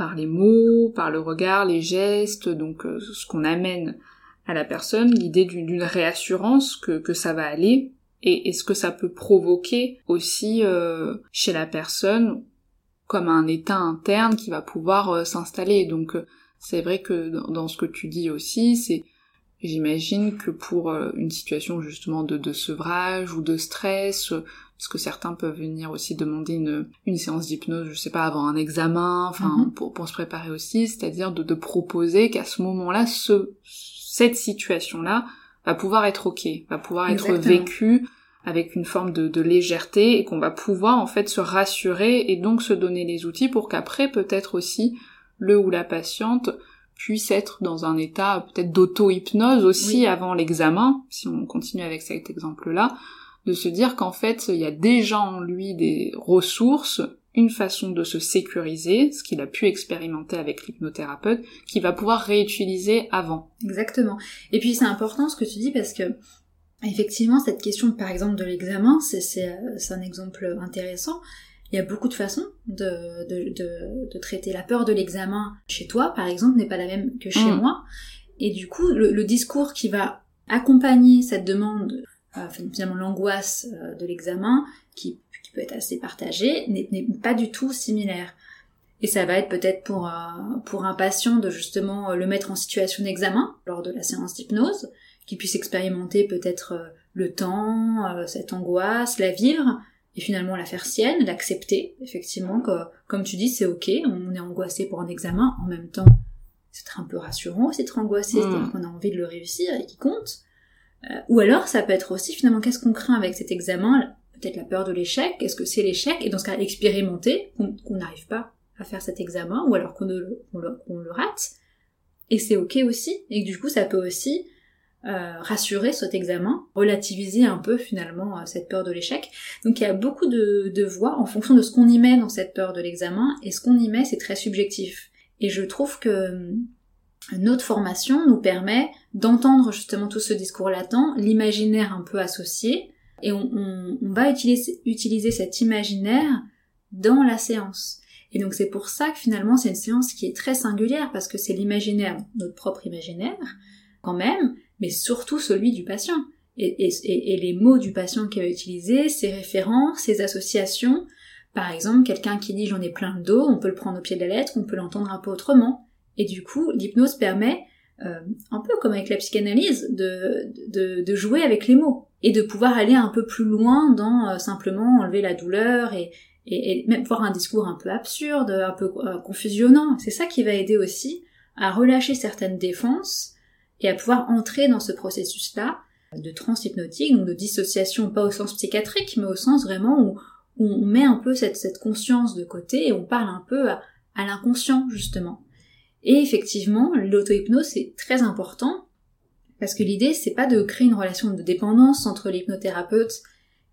par les mots, par le regard, les gestes, donc euh, ce qu'on amène à la personne, l'idée d'une réassurance que, ça va aller, et, est ce que ça peut provoquer aussi euh, chez la personne comme un état interne qui va pouvoir euh, s'installer. Donc c'est vrai que dans, ce que tu dis aussi, c'est j'imagine que pour une situation justement de, sevrage ou de stress, parce que certains peuvent venir aussi demander une, une séance d'hypnose, je sais pas, avant un examen, enfin mm-hmm. pour, pour se préparer aussi, c'est-à-dire de, de proposer qu'à ce moment-là, ce, cette situation-là va pouvoir être ok, va pouvoir être vécu avec une forme de, de légèreté et qu'on va pouvoir en fait se rassurer et donc se donner les outils pour qu'après peut-être aussi le ou la patiente puisse être dans un état peut-être d'auto-hypnose aussi avant l'examen, si on continue avec cet exemple-là, de se dire qu'en fait il y a déjà en lui des ressources une façon de se sécuriser, ce qu'il a pu expérimenter avec l'hypnothérapeute, qu'il va pouvoir réutiliser avant. Exactement. Et puis c'est important ce que tu dis parce que Effectivement, cette question, par exemple, de l'examen, c'est un exemple intéressant. Il y a beaucoup de façons de, de, de, de traiter la peur de l'examen chez toi, par exemple, n'est pas la même que chez mm. moi. Et du coup, le, discours qui va accompagner cette demande, euh, finalement l'angoisse euh, de l'examen, qui, qui, peut être assez partagée, n'est pas du tout similaire. Et ça va être peut-être pour, euh, pour un patient de justement le mettre en situation d'examen lors de la séance d'hypnose, qu'il puisse expérimenter peut-être le temps, cette angoisse, la vivre, et finalement la faire sienne, l'accepter, effectivement, que, comme tu dis, c'est ok, on est angoissé pour un examen, en même temps, c'est un peu rassurant aussi d'être angoissé, hmm. c'est-à-dire qu'on a envie de le réussir et qu'il compte. Euh, ou alors, ça peut être aussi, finalement, qu'est-ce qu'on craint avec cet examen? Peut-être la peur de l'échec, est-ce que c'est l'échec? Et dans ce cas, expérimenter qu'on n'arrive pas à faire cet examen, ou alors qu'on le, rate. Et c'est ok aussi, et du coup, ça peut aussi euh, rassurer cet examen, relativiser un peu finalement euh, cette peur de l'échec. Donc il y a beaucoup de, de voies en fonction de ce qu'on y met dans cette peur de l'examen, et ce qu'on y met c'est très subjectif. Et je trouve que euh, notre formation nous permet d'entendre justement tout ce discours latent, l'imaginaire un peu associé, et on, va utiliser, cet imaginaire dans la séance. Et donc c'est pour ça que finalement c'est une séance qui est très singulière parce que c'est l'imaginaire, notre propre imaginaire, quand même, mais surtout celui du patient. Et, et, et les mots du patient qu'il va utiliser, ses références, ses associations. Par exemple, quelqu'un qui dit j'en ai plein le dos, on peut le prendre au pied de la lettre, on peut l'entendre un peu autrement. Et du coup, l'hypnose permet, euh, un peu comme avec la psychanalyse, de, de, de, jouer avec les mots et de pouvoir aller un peu plus loin dans euh, simplement enlever la douleur et, et, même voir un discours un peu absurde, un peu euh, confusionnant. C'est ça qui va aider aussi à relâcher certaines défenses et à pouvoir entrer dans ce processus-là de transhypnotique, donc de dissociation, pas au sens psychiatrique, mais au sens vraiment où, on met un peu cette, cette, conscience de côté et on parle un peu à, l'inconscient, justement. Et effectivement, l'auto-hypnose, c'est très important, parce que l'idée, c'est pas de créer une relation de dépendance entre l'hypnothérapeute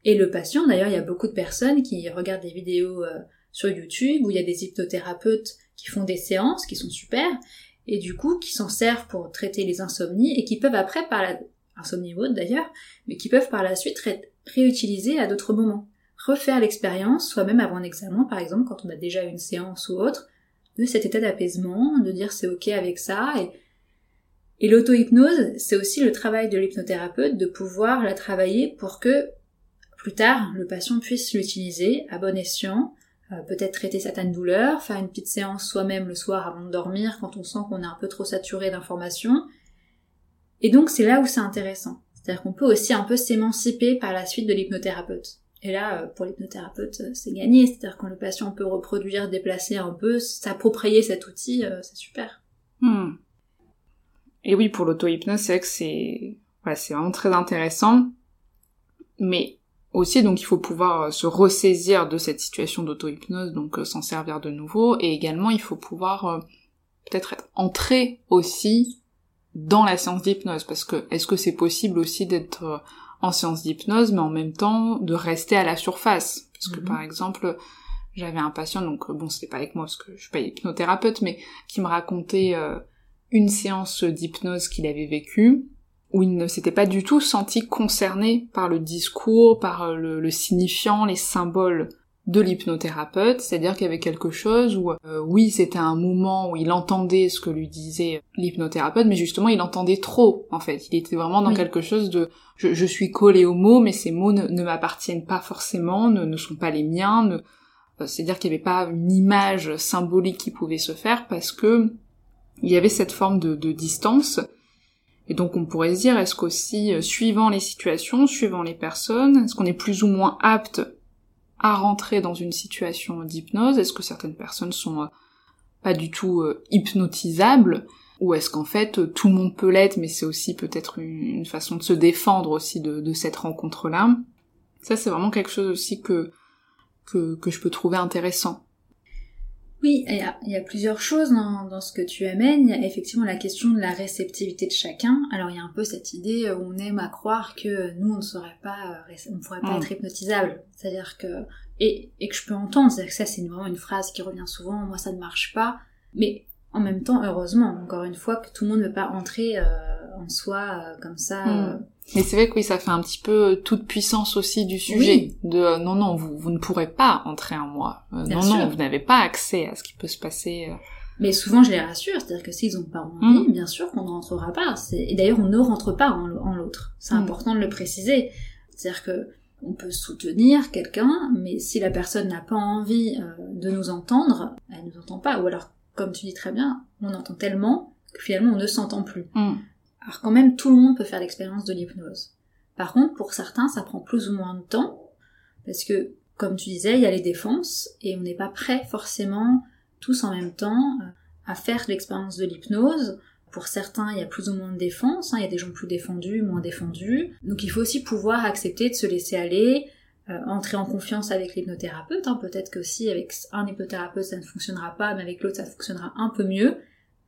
et le patient. D'ailleurs, il y a beaucoup de personnes qui regardent des vidéos euh, sur YouTube où il y a des hypnothérapeutes qui font des séances qui sont super et du coup qui s'en servent pour traiter les insomnies et qui peuvent après par la insomnie ou autre d'ailleurs, mais qui peuvent par la suite réutiliser à d'autres moments. Refaire l'expérience, soit même avant un examen par exemple, quand on a déjà une séance ou autre, de cet état d'apaisement, de dire c'est ok avec ça et l'auto-hypnose, c'est aussi le travail de l'hypnothérapeute de pouvoir la travailler pour que plus tard le patient puisse l'utiliser à bon escient euh, peut-être traiter certaines douleurs, faire une petite séance soi-même le soir avant de dormir quand on sent qu'on est un peu trop saturé d'informations. Et donc c'est là où c'est intéressant. C'est-à-dire qu'on peut aussi un peu s'émanciper par la suite de l'hypnothérapeute. Et là, euh, pour l'hypnothérapeute, euh, c'est gagné. C'est-à-dire quand le patient peut reproduire, déplacer un peu, s'approprier cet outil, c'est super. Hmm. Et oui, pour l'auto-hypnose, c'est que c'est vraiment très intéressant. Mais aussi, donc il faut pouvoir euh, se ressaisir de cette situation d'auto-hypnose, donc euh, s'en servir de nouveau, et également il faut pouvoir euh, peut-être être entré aussi dans la séance d'hypnose, parce que est-ce que c'est possible aussi d'être en séance d'hypnose, mais en même temps de rester à la surface Parce que mhm. par exemple, j'avais un patient, donc bon c'était pas avec moi parce que je suis pas hypnothérapeute, mais qui me racontait une séance d'hypnose qu'il avait vécue, où il ne s'était pas du tout senti concerné par le discours, par euh, le, signifiant, les symboles de l'hypnothérapeute, c'est-à-dire qu'il y avait quelque chose où, euh, oui, c'était un moment où il entendait ce que lui disait l'hypnothérapeute, mais justement, il entendait trop, en fait. Il était vraiment dans quelque chose de je, suis collé aux mots, mais ces mots ne, m'appartiennent pas forcément, ne, ne, sont pas les miens, euh, c'est-à-dire qu'il n'y avait pas une image symbolique qui pouvait se faire parce que il y avait cette forme de, de distance et donc on pourrait se dire, est-ce qu'aussi, euh, suivant les situations, suivant les personnes, est-ce qu'on est plus ou moins apte à rentrer dans une situation d'hypnose? Est-ce que certaines personnes sont euh, pas du tout euh, hypnotisables? Ou est-ce qu'en fait tout le monde peut l'être, mais c'est aussi peut-être une, façon de se défendre aussi de, cette rencontre-là? Ça c'est vraiment quelque chose aussi que, que je peux trouver intéressant. Oui, il y, a, il y a, plusieurs choses dans, dans, ce que tu amènes. Il y a effectivement la question de la réceptivité de chacun. Alors il y a un peu cette idée où on aime à croire que nous on ne serait pas, on ne pourrait pas mm. être hypnotisable. C'est-à-dire que et, et, que je peux entendre, c'est-à-dire que ça c'est vraiment une phrase qui revient souvent. Moi ça ne marche pas, mais en même temps heureusement, encore une fois, que tout le monde ne veut pas entrer euh, en soi euh, comme ça. Mm. Euh, Mais c'est vrai que oui, ça fait un petit peu toute puissance aussi du sujet. De euh, non, non, vous, vous ne pourrez pas entrer en moi. Euh, non, non, vous n'avez pas accès à ce qui peut se passer. Mais souvent, je les rassure, c'est-à-dire que s'ils ont pas envie, mm. bien sûr qu'on ne rentrera pas. Et d'ailleurs, on ne rentre pas en, l'autre. C'est mm. important de le préciser. C'est-à-dire que on peut soutenir quelqu'un, mais si la personne n'a pas envie euh, de nous entendre, elle ne nous entend pas. Ou alors, comme tu dis très bien, on entend tellement que finalement on ne s'entend plus. Mm. Alors quand même, tout le monde peut faire l'expérience de l'hypnose. Par contre, pour certains, ça prend plus ou moins de temps, parce que, comme tu disais, il y a les défenses, et on n'est pas prêt forcément tous en même temps euh, à faire l'expérience de l'hypnose. Pour certains, il y a plus ou moins de défense, hein. il y a des gens plus défendus, moins défendus. Donc il faut aussi pouvoir accepter de se laisser aller, euh, entrer en confiance avec l'hypnothérapeute. Hein. Peut-être que si avec un hypnothérapeute ça ne fonctionnera pas, mais avec l'autre ça fonctionnera un peu mieux.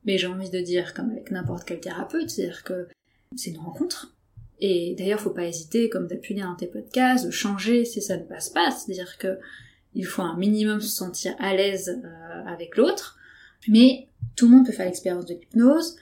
Mais j'ai envie de dire, comme avec n'importe quel thérapeute, c'est-à-dire que c'est une rencontre. Et d'ailleurs, faut pas hésiter, comme pu dire dans tes podcasts, de changer si ça ne passe pas. C'est-à-dire que il faut un minimum se sentir à l'aise euh, avec l'autre, mais tout le monde peut faire l'expérience de l'hypnose.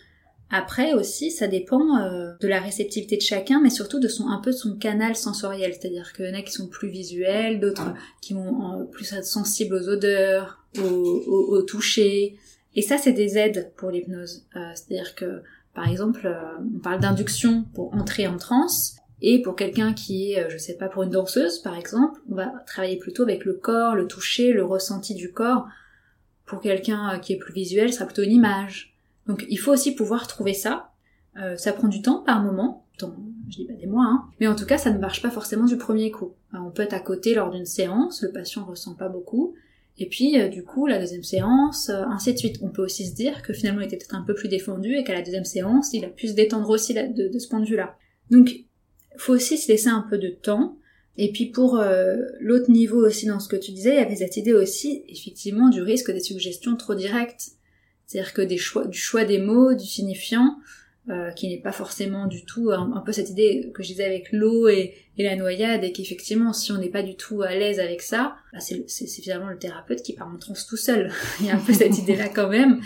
Après aussi, ça dépend euh, de la réceptivité de chacun, mais surtout de son un peu de son canal sensoriel. C'est-à-dire qu'il y en a qui sont plus visuels, d'autres qui vont euh, plus être sensibles aux odeurs, au, toucher. Et ça, c'est des aides pour l'hypnose. C'est-à-dire que, par exemple, on parle d'induction pour entrer en transe. Et pour quelqu'un qui est, euh, je sais pas, pour une danseuse par exemple, on va travailler plutôt avec le corps, le toucher, le ressenti du corps. Pour quelqu'un euh, qui est plus visuel, ça sera plutôt une image. Donc il faut aussi pouvoir trouver ça. Euh, ça prend du temps par moment, je dis pas des mois, hein. mais en tout cas ça ne marche pas forcément du premier coup. on peut être à côté lors d'une séance, le patient ressent pas beaucoup, et puis du coup la deuxième séance, ainsi de suite. On peut aussi se dire que finalement il était peut-être un peu plus défendu et qu'à la deuxième séance il a pu se détendre aussi de, de ce point de vue-là. Donc faut aussi se laisser un peu de temps. Et puis pour euh, l'autre niveau aussi dans ce que tu disais, il y avait cette idée aussi effectivement du risque des suggestions trop directes. C'est-à-dire que des choix, du choix des mots, du signifiant, euh, qui n'est pas forcément du tout un, peu cette idée que je disais avec l'eau et, la noyade, et qu'effectivement si on n'est pas du tout à l'aise avec ça, bah c'est finalement le thérapeute qui part en transe tout seul. il y a un peu cette idée-là quand même.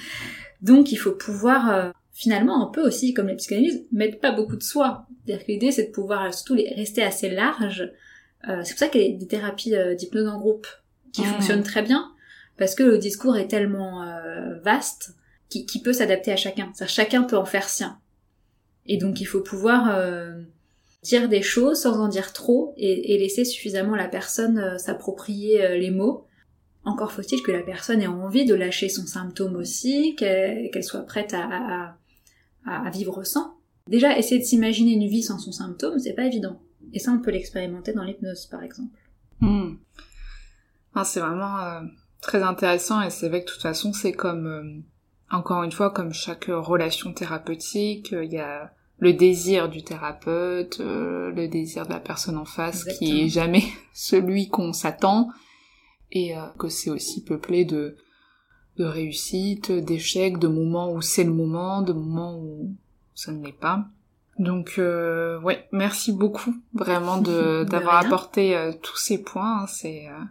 Donc il faut pouvoir euh, finalement, on peut aussi, comme les psychanalyses, mettre pas beaucoup de soi. C'est-à-dire que l'idée, c'est de pouvoir surtout rester assez large. Euh, c'est pour ça qu'il y a des thérapies euh, d'hypnose en groupe qui fonctionnent très bien, parce que le discours est tellement euh, vaste qu'il peut s'adapter à chacun. C'est-à-dire chacun peut en faire sien. Et donc il faut pouvoir dire des choses sans en dire trop et, laisser suffisamment la personne s'approprier les mots. Encore faut-il que la personne ait envie de lâcher son symptôme aussi, qu'elle soit prête à, vivre sans. Déjà, essayer de s'imaginer une vie sans son symptôme, c'est pas évident. Et ça, on peut l'expérimenter dans l'hypnose, par exemple. Ah, c'est vraiment euh, très intéressant et c'est vrai que de toute façon, c'est comme, euh, encore une fois, comme chaque relation thérapeutique, euh, il y a le désir du thérapeute, le désir de la personne en face qui est jamais celui qu'on s'attend et que c'est aussi peuplé de de réussite, d'échecs, de moments où c'est le moment, de moments où ça ne l'est pas. Donc euh, ouais, merci beaucoup vraiment de d'avoir apporté euh, tous ces points. Hein, c'est euh,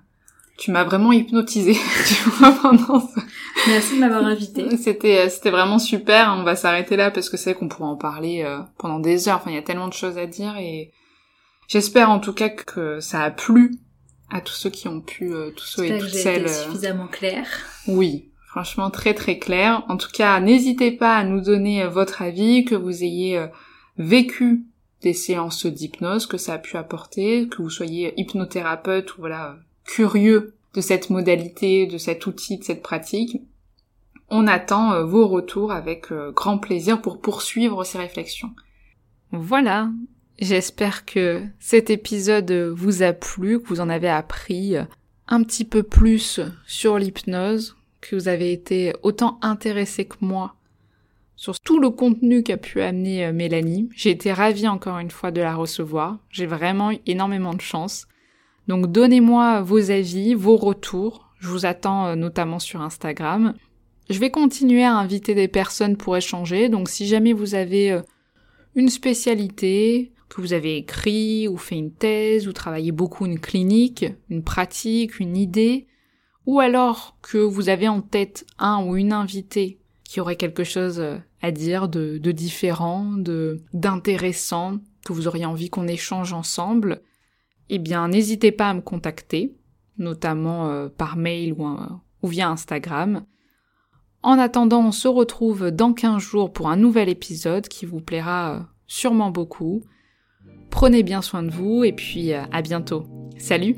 tu m'as vraiment hypnotisé tu vois pendant ça. Merci de m'avoir invité. C'était euh, c'était vraiment super. On va s'arrêter là parce que c'est qu'on pourrait en parler pendant des heures. Enfin, il y a tellement de choses à dire et j'espère en tout cas que ça a plu à tous ceux qui ont pu, tous ceux et toutes celles. suffisamment clair. Oui, Franchement, très très clair. En tout cas, n'hésitez pas à nous donner euh, votre avis, que vous ayez euh, vécu des séances d'hypnose, que ça a pu apporter, que vous soyez hypnothérapeute ou voilà, curieux de cette modalité, de cet outil, de cette pratique. On attend euh, vos retours avec grand plaisir pour poursuivre ces réflexions. Voilà, j'espère que cet épisode vous a plu, que vous en avez appris un petit peu plus sur l'hypnose, que vous avez été autant intéressé que moi sur tout le contenu qu'a pu amener euh, Mélanie. J'ai été ravie encore une fois de la recevoir. J'ai vraiment eu énormément de chance. Donc donnez-moi vos avis, vos retours. Je vous attends euh, notamment sur Instagram. Je vais continuer à inviter des personnes pour échanger. Donc si jamais vous avez euh, une spécialité, que vous avez écrit ou fait une thèse ou travaillé beaucoup une clinique, une pratique, une idée, ou alors que vous avez en tête un ou une invitée qui aurait quelque chose euh, à dire de, différent, de d'intéressant, que vous auriez envie qu'on échange ensemble, eh bien n'hésitez pas à me contacter, notamment euh, par mail ou, via Instagram. En attendant, on se retrouve dans 15 jours pour un nouvel épisode qui vous plaira euh, sûrement beaucoup. Prenez bien soin de vous et puis euh, à bientôt. Salut